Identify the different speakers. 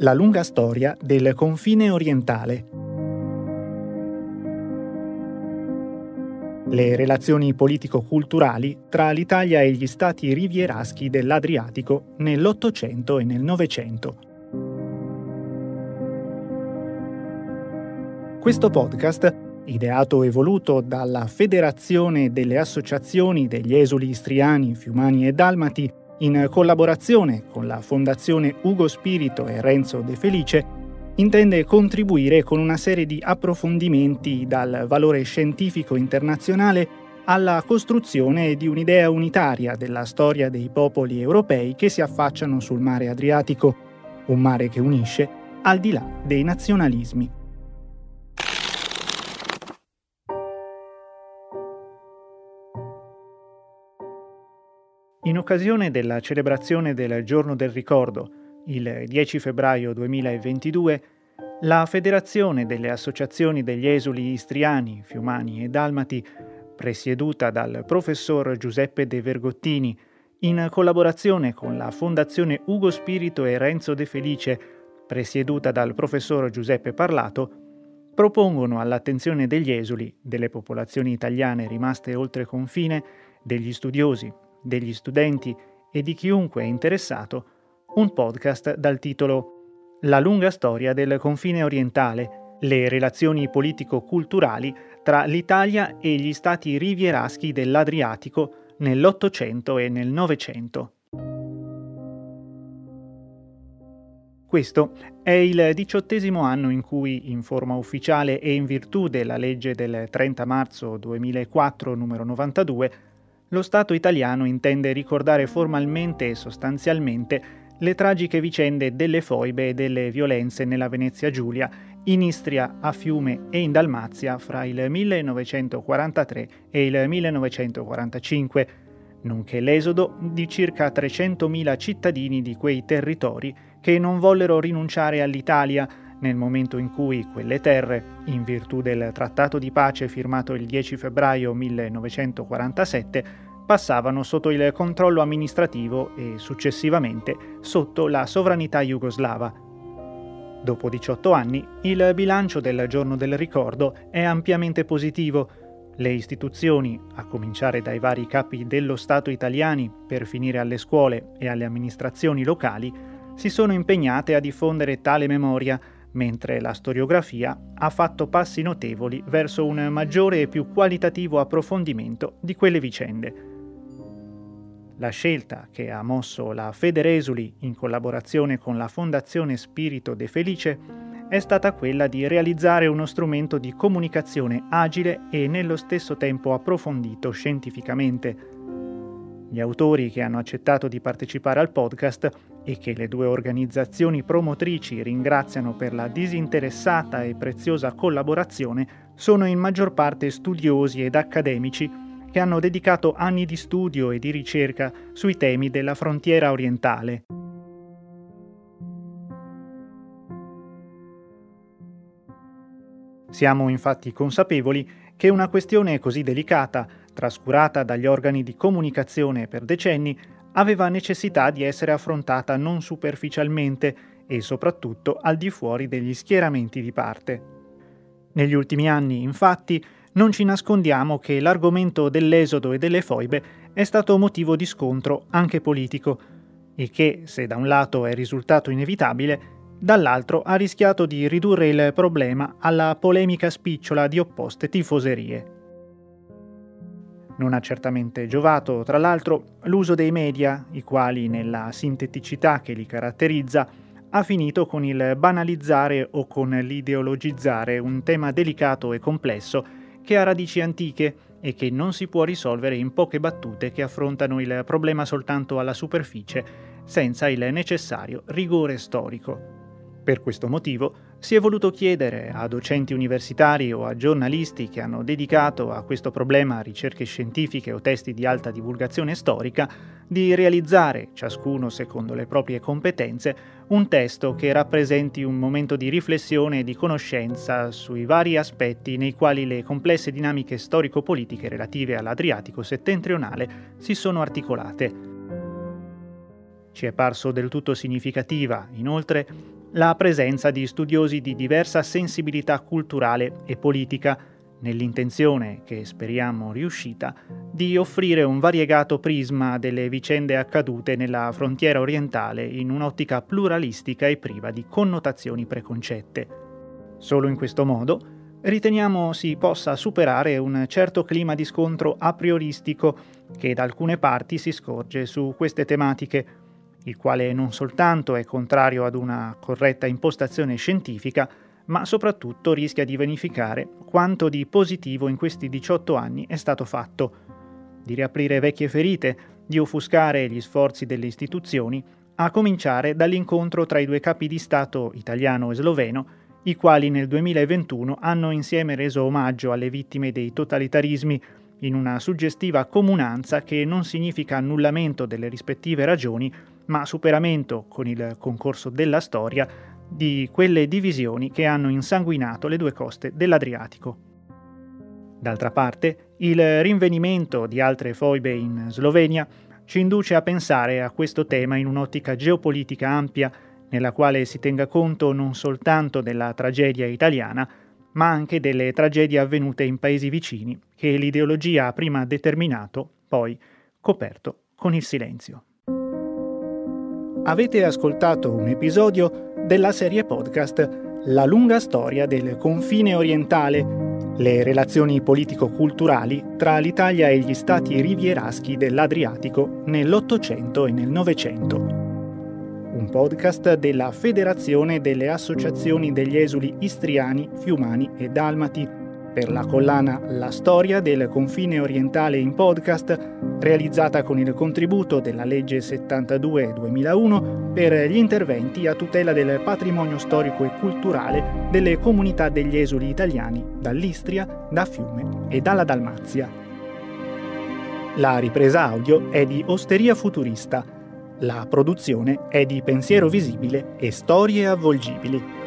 Speaker 1: La lunga storia del confine orientale. Le relazioni politico-culturali tra l'Italia e gli stati rivieraschi dell'Adriatico nell'Ottocento e nel Novecento. Questo podcast, ideato e voluto dalla Federazione delle Associazioni degli Esuli Istriani, Fiumani e Dalmati, in collaborazione con la Fondazione Ugo Spirito e Renzo De Felice, intende contribuire con una serie di approfondimenti dal valore scientifico internazionale alla costruzione di un'idea unitaria della storia dei popoli europei che si affacciano sul mare Adriatico, un mare che unisce al di là dei nazionalismi. In occasione della celebrazione del Giorno del Ricordo, il 10 febbraio 2022, la Federazione delle Associazioni degli Esuli Istriani, Fiumani e Dalmati, presieduta dal professor Giuseppe De Vergottini, in collaborazione con la Fondazione Ugo Spirito e Renzo De Felice, presieduta dal professor Giuseppe Parlato, propongono all'attenzione degli esuli, delle popolazioni italiane rimaste oltre confine, degli studiosi, degli studenti e di chiunque è interessato un podcast dal titolo La lunga storia del confine orientale, le relazioni politico-culturali tra l'Italia e gli stati rivieraschi dell'Adriatico nell'Ottocento e nel Novecento. Questo è il diciottesimo anno in cui, in forma ufficiale e in virtù della legge del 30 marzo 2004 numero 92, lo Stato italiano intende ricordare formalmente e sostanzialmente le tragiche vicende delle foibe e delle violenze nella Venezia Giulia, in Istria, a Fiume e in Dalmazia fra il 1943 e il 1945, nonché l'esodo di circa 300.000 cittadini di quei territori che non vollero rinunciare all'Italia nel momento in cui quelle terre, in virtù del trattato di pace firmato il 10 febbraio 1947, passavano sotto il controllo amministrativo e successivamente sotto la sovranità jugoslava. Dopo 18 anni, il bilancio del giorno del ricordo è ampiamente positivo. Le istituzioni, a cominciare dai vari capi dello Stato italiani per finire alle scuole e alle amministrazioni locali, si sono impegnate a diffondere tale memoria mentre la storiografia ha fatto passi notevoli verso un maggiore e più qualitativo approfondimento di quelle vicende. La scelta che ha mosso la Federesuli in collaborazione con la Fondazione Spirito De Felice è stata quella di realizzare uno strumento di comunicazione agile e nello stesso tempo approfondito scientificamente. Gli autori che hanno accettato di partecipare al podcast e che le due organizzazioni promotrici ringraziano per la disinteressata e preziosa collaborazione sono in maggior parte studiosi ed accademici che hanno dedicato anni di studio e di ricerca sui temi della frontiera orientale. Siamo infatti consapevoli che una questione così delicata, trascurata dagli organi di comunicazione per decenni, aveva necessità di essere affrontata non superficialmente e soprattutto al di fuori degli schieramenti di parte. Negli ultimi anni, infatti, non ci nascondiamo che l'argomento dell'esodo e delle foibe è stato motivo di scontro anche politico, il che, se da un lato è risultato inevitabile, dall'altro ha rischiato di ridurre il problema alla polemica spicciola di opposte tifoserie. Non ha certamente giovato, tra l'altro, l'uso dei media, i quali, nella sinteticità che li caratterizza, ha finito con il banalizzare o con l'ideologizzare un tema delicato e complesso che ha radici antiche e che non si può risolvere in poche battute che affrontano il problema soltanto alla superficie, senza il necessario rigore storico. Per questo motivo si è voluto chiedere a docenti universitari o a giornalisti che hanno dedicato a questo problema ricerche scientifiche o testi di alta divulgazione storica di realizzare, ciascuno secondo le proprie competenze, un testo che rappresenti un momento di riflessione e di conoscenza sui vari aspetti nei quali le complesse dinamiche storico-politiche relative all'Adriatico settentrionale si sono articolate. Ci è parso del tutto significativa, inoltre, la presenza di studiosi di diversa sensibilità culturale e politica, nell'intenzione, che speriamo riuscita, di offrire un variegato prisma delle vicende accadute nella frontiera orientale in un'ottica pluralistica e priva di connotazioni preconcette. Solo in questo modo riteniamo si possa superare un certo clima di scontro a prioristico che da alcune parti si scorge su queste tematiche, il quale non soltanto è contrario ad una corretta impostazione scientifica, ma soprattutto rischia di vanificare quanto di positivo in questi 18 anni è stato fatto, di riaprire vecchie ferite, di offuscare gli sforzi delle istituzioni, a cominciare dall'incontro tra i due capi di Stato italiano e sloveno, i quali nel 2021 hanno insieme reso omaggio alle vittime dei totalitarismi in una suggestiva comunanza che non significa annullamento delle rispettive ragioni, ma superamento, con il concorso della storia, di quelle divisioni che hanno insanguinato le due coste dell'Adriatico. D'altra parte, il rinvenimento di altre foibe in Slovenia ci induce a pensare a questo tema in un'ottica geopolitica ampia nella quale si tenga conto non soltanto della tragedia italiana, ma anche delle tragedie avvenute in paesi vicini che l'ideologia ha prima determinato, poi coperto con il silenzio. Avete ascoltato un episodio della serie podcast La lunga storia del confine orientale, le relazioni politico-culturali tra l'Italia e gli stati rivieraschi dell'Adriatico nell'Ottocento e nel Novecento. Un podcast della Federazione delle Associazioni degli Esuli Istriani, Fiumani e Dalmati, per la collana La storia del confine orientale in podcast, realizzata con il contributo della legge 72-2001 per gli interventi a tutela del patrimonio storico e culturale delle comunità degli esuli italiani dall'Istria, da Fiume e dalla Dalmazia. La ripresa audio è di Osteria Futurista la produzione è di pensiero visibile e storie avvolgibili.